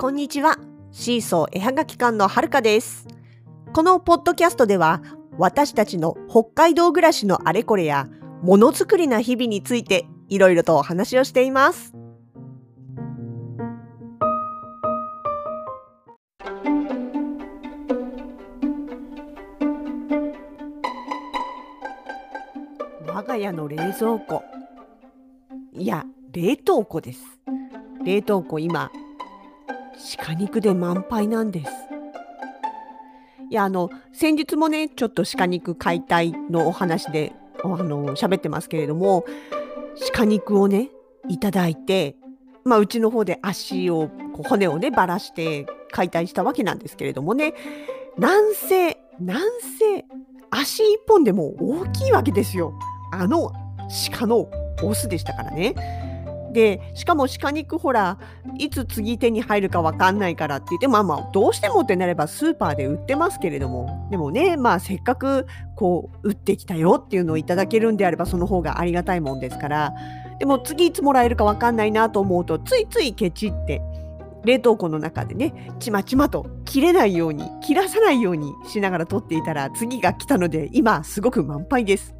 こんにちは。シーソー絵はがき館のはるかです。このポッドキャストでは、私たちの北海道暮らしのあれこれや、ものづくりな日々について、いろいろとお話をしています。我が家の冷蔵庫。いや、冷凍庫です。冷凍庫今、鹿肉で満杯なんです。いや、あの、先日もね、ちょっと鹿肉解体のお話で、あの、喋ってますけれども、鹿肉をね、いただいて、まあ、うちの方で足を、こう骨をね、ばらして解体したわけなんですけれどもね、なんせ、なんせ、足一本でも大きいわけですよ。あの鹿のオスでしたからね。で、しかも鹿肉ほら、いつ次手に入るかわかんないからって言って、まあまあ、どうしてもってなればスーパーで売ってますけれども、でもね、まあせっかくこう、売ってきたよっていうのをいただけるんであれば、その方がありがたいもんですから、でも次いつもらえるかわかんないなと思うと、ついついケチって、冷凍庫の中でね、ちまちまと切れないように、切らさないようにしながら取っていたら、次が来たので、今すごく満杯です。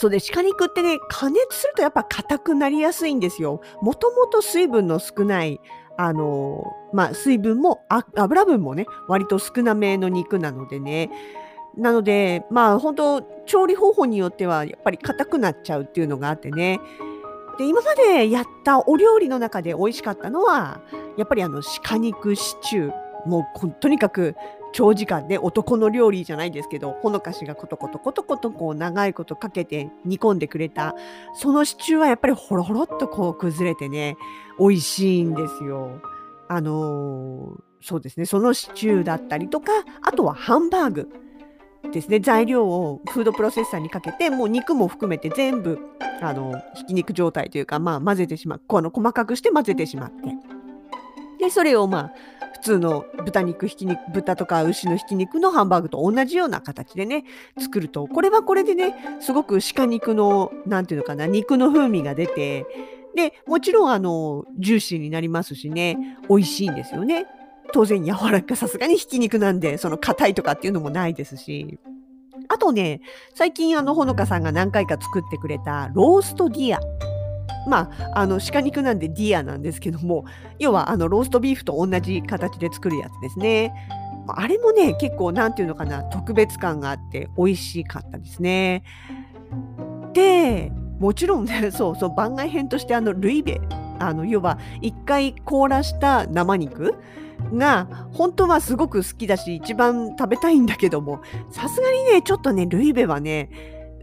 そうで、鹿肉ってね、加熱するとやっぱ硬くなりやすいんですよ。もともと水分の少ない、あのまあ、水分も、油分もね、割と少なめの肉なのでね。なので、まあ、本当調理方法によっては、やっぱり硬くなっちゃうっていうのがあってね。で、今までやったお料理の中で美味しかったのは、やっぱりあの、鹿肉シチュー。もう、とにかく、長時間で男の料理じゃないんですけど、ほのかしがコトコトコトコトこう長いことかけて煮込んでくれた、そのシチューはやっぱりほろほろっとこう崩れてね、美味しいんですよ。あのーそうですね、そのシチューだったりとか、あとはハンバーグですね、材料をフードプロセッサーにかけて、もう肉も含めて全部、あの、ひき肉状態というか、まあ混ぜてしまう、この細かくして混ぜてしまって。で、それをまあ、普通の豚肉、ひき肉、豚とか牛のひき肉のハンバーグと同じような形でね、作ると、これはこれでね、すごく鹿肉の、なんていうのかな、肉の風味が出て、で、もちろんあの、ジューシーになりますしね、美味しいんですよね。当然柔らか、さすがにひき肉なんで、その硬いとかっていうのもないですし。あとね、最近あの、ほのかさんが何回か作ってくれた roast deer。まあ、あの、鹿肉なんで deer なんですけども、要はあの、ローストビーフと同じ形で作るやつですね。あれもね、結構なんていうのかな、特別感があって美味しかったですね。で、もちろんね、そうそう、番外編としてあの、ルイベ。あの、要は、一回凍らした生肉が、本当はすごく好きだし、一番食べたいんだけども、さすがにね、ちょっとね、ルイベはね、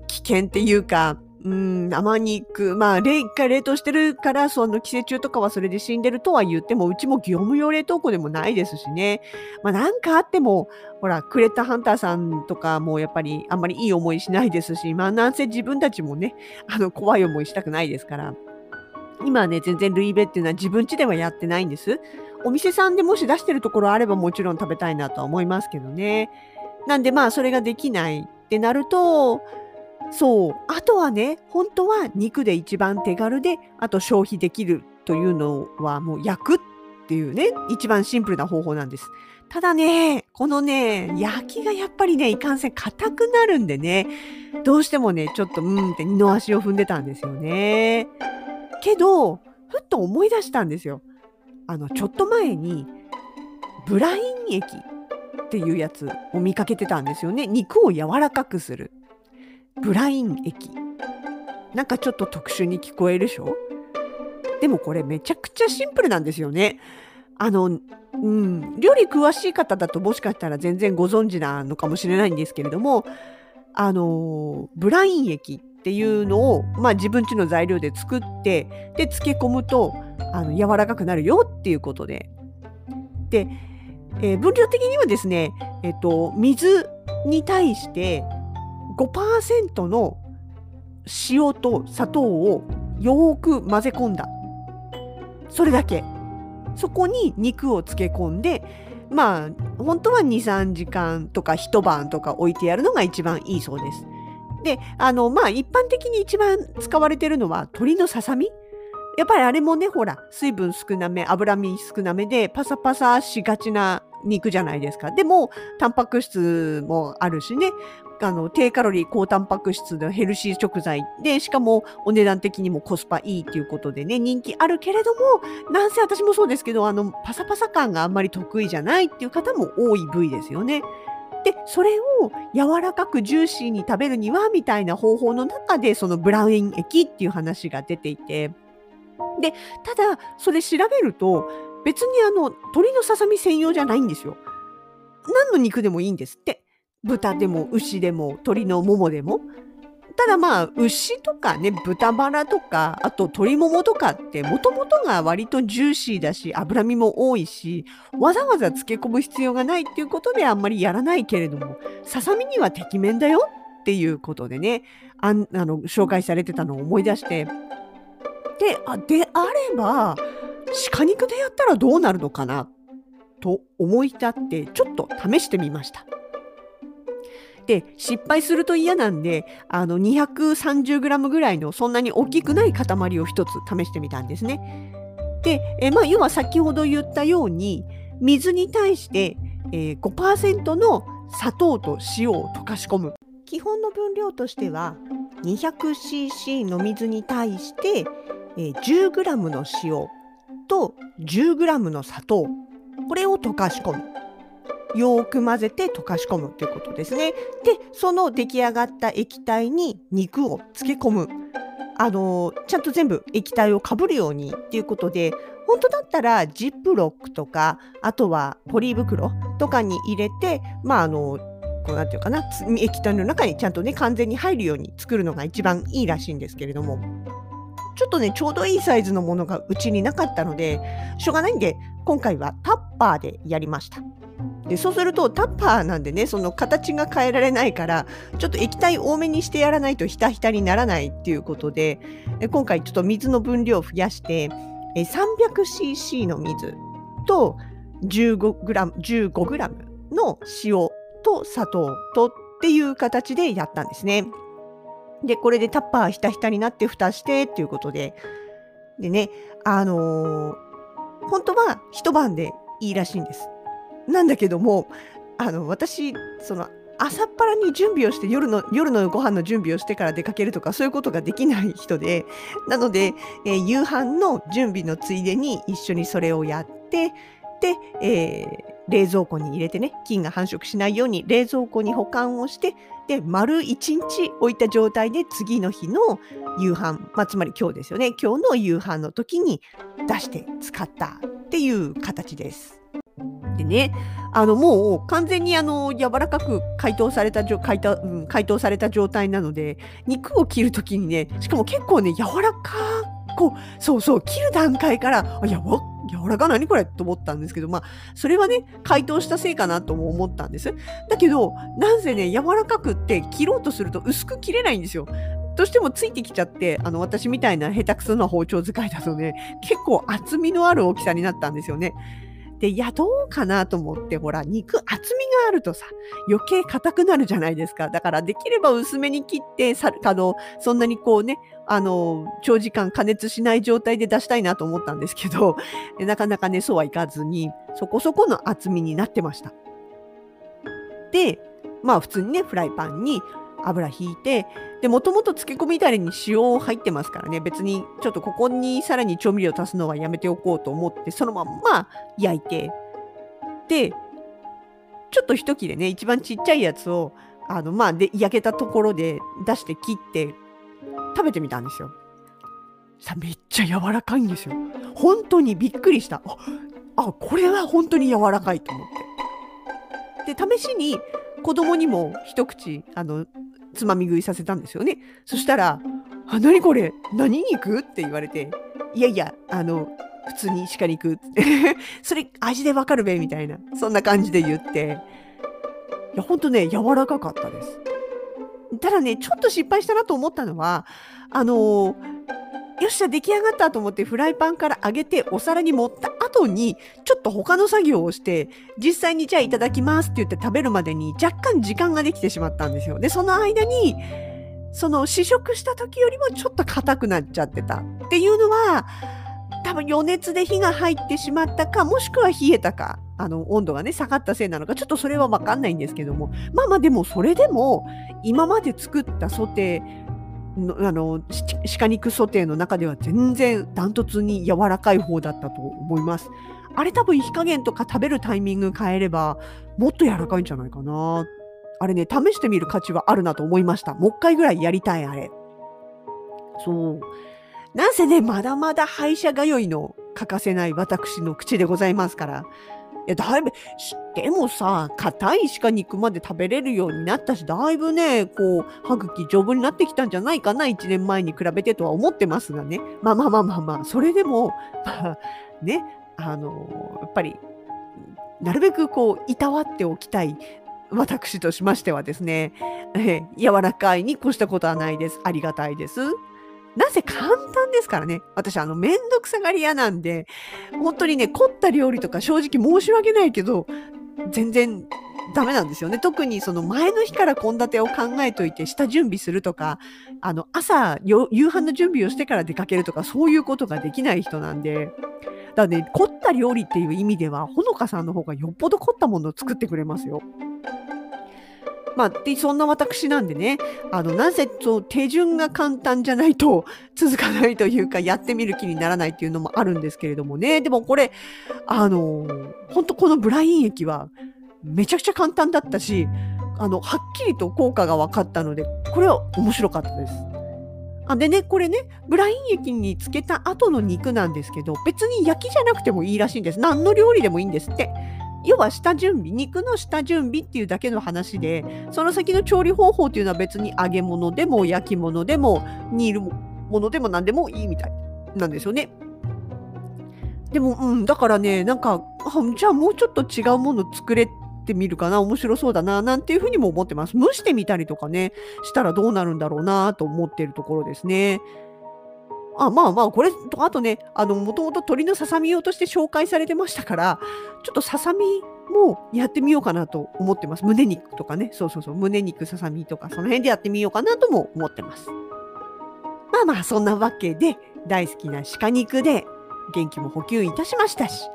危険っていうか、うん、生肉、まあ、一回冷凍してるから、その寄生虫とかはそれで死んでるとは言っても、うちも業務用冷凍庫でもないですしね。まあ、なんかあっても、ほら、クレッタハンターさんとかもやっぱりあんまりいい思いしないですし、まあ、なんせ自分たちもね、あの、怖い思いしたくないですから。今はね、全然ルイベっていうのは自分家ではやってないんです。お店さんでもし出してるところあればもちろん食べたいなとは思いますけどね。なんでまあそれができないってなると、そう。あとはね、本当は肉で一番手軽で、あと消費できるというのはもう焼くっていうね、一番シンプルな方法なんです。ただね、このね、焼きがやっぱりね、いかんせん硬くなるんでね、どうしてもね、ちょっとうんって二の足を踏んでたんですよね。けど、ふっと思い出したんですよ。あの、ちょっと前に、ブライン液っていうやつを見かけてたんですよね。肉を柔らかくする。ブライン液。なんかちょっと特殊に聞こえるでしょ？でもこれめちゃくちゃシンプルなんですよね。あの、うん、料理詳しい方だともしかしたら全然ご存知なのかもしれないんですけれども、あの、ブライン液っていうのを、まあ自分家の材料で作って、で、漬け込むと、あの、柔らかくなるよっていうことで。で、えー分量的にはですね、えっと、水に対して5%の塩と砂糖をよーく混ぜ込んだ。それだけ。そこに肉を漬け込んで、まあ、本当は2、3時間とか一晩とか置いてやるのが一番いいそうです。で、あの、まあ、一般的に一番使われてるのは鶏のささみやっぱりあれもね、ほら、水分少なめ、脂身少なめで、パサパサしがちな肉じゃないですか。でも、タンパク質もあるしね、あの、低カロリー、高タンパク質のヘルシー食材で、しかもお値段的にもコスパいいっていうことでね、人気あるけれども、なんせ私もそうですけど、あの、パサパサ感があんまり得意じゃないっていう方も多い部位ですよね。で、それを柔らかくジューシーに食べるには、みたいな方法の中で、そのブラウン液っていう話が出ていて、で、ただ、それ調べると、別にあの、鶏のささみ専用じゃないんですよ。何の肉でもいいんですって。豚でも牛でも鶏のももでも。ただまあ、牛とかね、豚バラとか、あと鶏ももとかって、もともとが割とジューシーだし、脂身も多いし、わざわざ漬け込む必要がないっていうことであんまりやらないけれども、ささみにはてきめんだよっていうことでね、あの紹介されてたのを思い出して、で、あであれば、鹿肉でやったらどうなるのかな？と思い立って、ちょっと試してみました。で、失敗すると嫌なんで、あの 230g ぐらいのそんなに大きくない塊を一つ試してみたんですね。で、えまあ、要は先ほど言ったように、水に対して、えー、5%の砂糖と塩を溶かし込む。基本の分量としては 200cc の水に対してえ 10g の塩と 10g の砂糖。これを溶かし込む。よく混ぜて溶かし込むということですね。でその出来上がった液体に肉を漬け込む。あのちゃんと全部液体をかぶるようにっていうことで本当だったらジップロックとかあとはポリ袋とかに入れてまああのこうなんていうかな液体の中にちゃんとね完全に入るように作るのが一番いいらしいんですけれども。ちょっとね、ちょうどいいサイズのものがうちになかったので、しょうがないんで、今回はタッパーでやりました。でそうするとタッパーなんでねその形が変えられないからちょっと液体多めにしてやらないとひたひたにならないっていうことで今回ちょっと水の分量を増やして 300cc の水と 15g, 15g の塩と砂糖とっていう形でやったんですね。で、これでタッパーひたひたになって蓋してっていうことで、でね、あのー、本当は一晩でいいらしいんです。なんだけども、あの、私、その、朝っぱらに準備をして夜の夜のご飯の準備をしてから出かけるとかそういうことができない人でなので、えー、夕飯の準備のついでに一緒にそれをやって、えー、冷蔵庫に入れてね菌が繁殖しないように冷蔵庫に保管をしてで、丸1日置いた状態で次の日の夕飯、まあ、つまり今日ですよね。今日の夕飯の時に出して使ったっていう形です。でね、あのもう完全にあの柔らかく解凍された解凍、解凍された状態なので、肉を切るときにね、しかも結構ね、柔らかく、そうそう、切る段階から、あ、やばほらか何これと思ったんですけど、まあ、それはね、解凍したせいかなとも思ったんです。だけど、なんせね、柔らかくって切ろうとすると薄く切れないんですよ。どうしてもついてきちゃって、あの、私みたいな下手くそな包丁使いだとね、結構厚みのある大きさになったんですよね。で、いや、どうかなと思って、ほら、肉厚みがあるとさ、余計硬くなるじゃないですか。だから、できれば薄めに切って、さあの、そんなにこうね、あの、長時間加熱しない状態で出したいなと思ったんですけど、なかなかね、そうはいかずに、そこそこの厚みになってました。で、まあ普通にね、フライパンに油ひいて、で、もともと漬け込みたりに塩入ってますからね、別にちょっとここにさらに調味料足すのはやめておこうと思って、そのまんま焼いて、で、ちょっと一切れね、一番ちっちゃいやつを、あの、まあ、で、焼けたところで出して切って食べてみたんですよ。さ、めっちゃ柔らかいんですよ。本当にびっくりした。あ、これは本当に柔らかいと思って。で、試しに子供にも一口、あの、つまみ食いさせたんですよね。そしたら、あ、何これ？何肉って言われて、いやいや、あの、普通に鹿肉 それ味でわかるべみたいな、そんな感じで言って、いや、ほんとね、柔らかかったです。ただね、ちょっと失敗したなと思ったのは、あのー、よっしゃ、出来上がったと思ってフライパンから上げてお皿に盛った後に、ちょっと他の作業をして、実際にじゃあいただきますって言って食べるまでに若干時間ができてしまったんですよ。で、その間に、その試食した時よりもちょっと硬くなっちゃってたっていうのは、多分余熱で火が入ってしまったか、もしくは冷えたか、あの、温度がね、下がったせいなのか、ちょっとそれはわかんないんですけども、まあまあでもそれでも、今まで作ったソテー、あの、鹿肉ソテーの中では全然ダントツに柔らかい方だったと思います。あれ多分火加減とか食べるタイミング変えれば、もっと柔らかいんじゃないかな。あれね、試してみる価値はあるなと思いました。もう一回ぐらいやりたい、あれ。そう。なんせね、まだまだ歯医者通いの欠かせない私の口でございますから。いや、だいぶ、でもさ、硬い鹿肉まで食べれるようになったし、だいぶね、こう、歯茎丈夫になってきたんじゃないかな、1年前に比べてとは思ってますがね。まあまあまあまあまあ、それでも、まあ、ね、あの、やっぱり、なるべくこう、いたわっておきたい私としましてはですね、柔らかいに越したことはないです。ありがたいです。なぜ簡単ですからね。私、あの、めんどくさがり屋なんで、本当にね、凝った料理とか正直申し訳ないけど、全然ダメなんですよね。特にその前の日から献立を考えといて下準備するとか、あの、朝、夕飯の準備をしてから出かけるとか、そういうことができない人なんで、だからね、凝った料理っていう意味では、ほのかさんの方がよっぽど凝ったものを作ってくれますよ。まあ、で、そんな私なんでね、あの、なぜと手順が簡単じゃないと続かないというか、やってみる気にならないっていうのもあるんですけれどもね。でもこれ、あの、本当このブライン液はめちゃくちゃ簡単だったし、あの、はっきりと効果が分かったので、これは面白かったです。あでね、これね、ブライン液につけた後の肉なんですけど、別に焼きじゃなくてもいいらしいんです。何の料理でもいいんですって。要は下準備、肉の下準備っていうだけの話で、その先の調理方法っていうのは別に揚げ物でも焼き物でも煮るものでも何でもいいみたいなんですよね。でも、うん、だからね、なんか、じゃあもうちょっと違うもの作れてみるかな、面白そうだな、なんていうふうにも思ってます。蒸してみたりとかね、したらどうなるんだろうなと思ってるところですね。あまあまあ、これ、あとね、あの、もともと鶏のささみ用として紹介されてましたから、ちょっとささみもやってみようかなと思ってます。胸肉とかね、そうそうそう、胸肉、ささみとか、その辺でやってみようかなとも思ってます。まあまあ、そんなわけで、大好きな鹿肉で元気も補給いたしましたし、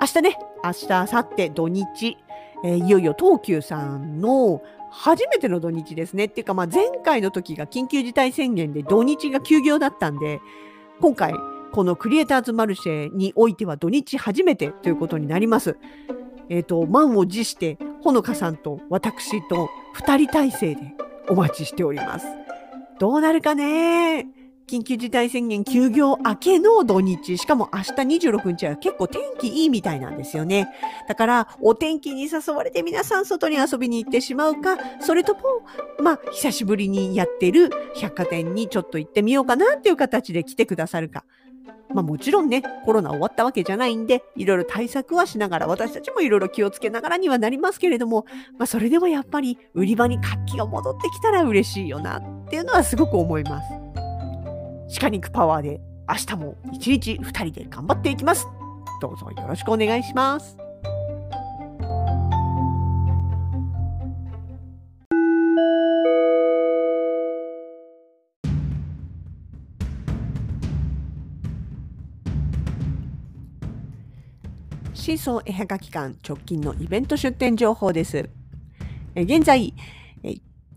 明日ね、明日、明後日、土日、えー、いよいよ東急さんの初めての土日ですね。っていうか、まあ、前回の時が緊急事態宣言で土日が休業だったんで、今回、このクリエイターズマルシェにおいては土日初めてということになります。えっ、ー、と、満を持して、ほのかさんと私と2人体制でお待ちしております。どうなるかね？緊急事態宣言休業明けの土日、しかも明日26日は結構天気いいみたいなんですよね。だから、お天気に誘われて皆さん外に遊びに行ってしまうか、それとも、まあ、久しぶりにやってる百貨店にちょっと行ってみようかなっていう形で来てくださるか。まあもちろんね、コロナ終わったわけじゃないんで、いろいろ対策はしながら、私たちもいろいろ気をつけながらにはなりますけれども、まあそれでもやっぱり売り場に活気が戻ってきたら嬉しいよなっていうのはすごく思います。鹿肉パワーで明日も一日二人で頑張っていきます。どうぞよろしくお願いします。シーソー絵はがき館直近のイベント出店情報です。現在、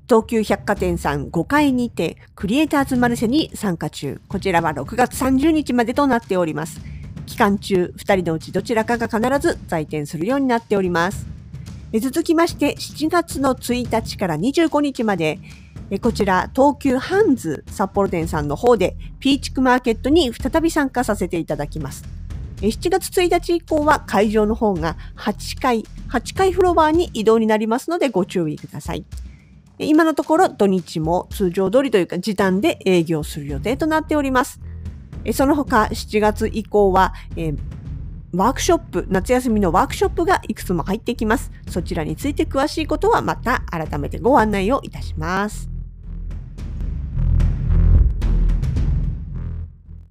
東急百貨店さん5階にてクリエイターズマルシェに参加中。こちらは6月30日までとなっております。期間中、2人のうちどちらかが必ず在店するようになっております。続きまして、7月の1日から25日まで、こちら、東急ハンズ札幌店さんの方で、ピーチクマーケットに再び参加させていただきます。7月1日以降は会場の方が8階、8階フロアに移動になりますのでご注意ください。今のところ土日も通常通りというか時短で営業する予定となっております。その他7月以降は、えー、ワークショップ、夏休みのワークショップがいくつも入ってきます。そちらについて詳しいことはまた改めてご案内をいたします。